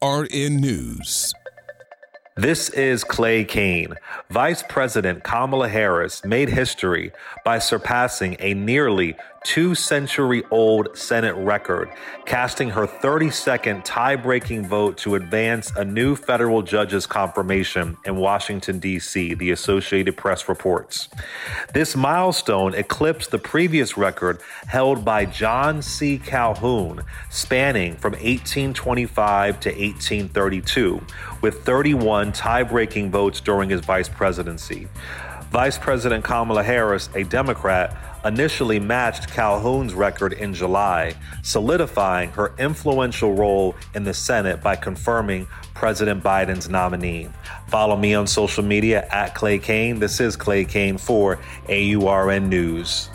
AURN News. This is Clay Kane. Vice President Kamala Harris made history by surpassing a nearly two century old Senate record, casting her 32nd tie breaking vote to advance a new federal judge's confirmation in Washington, D.C., the Associated Press reports. This milestone eclipsed the previous record held by John C. Calhoun, spanning from 1825 to 1832, with 31 tie breaking votes during his vice presidency. Vice President Kamala Harris, a Democrat, initially matched Calhoun's record in July, solidifying her influential role in the Senate by confirming President Biden's nominee. Follow me on social media at Clay Kane. This is Clay Kane for AURN News.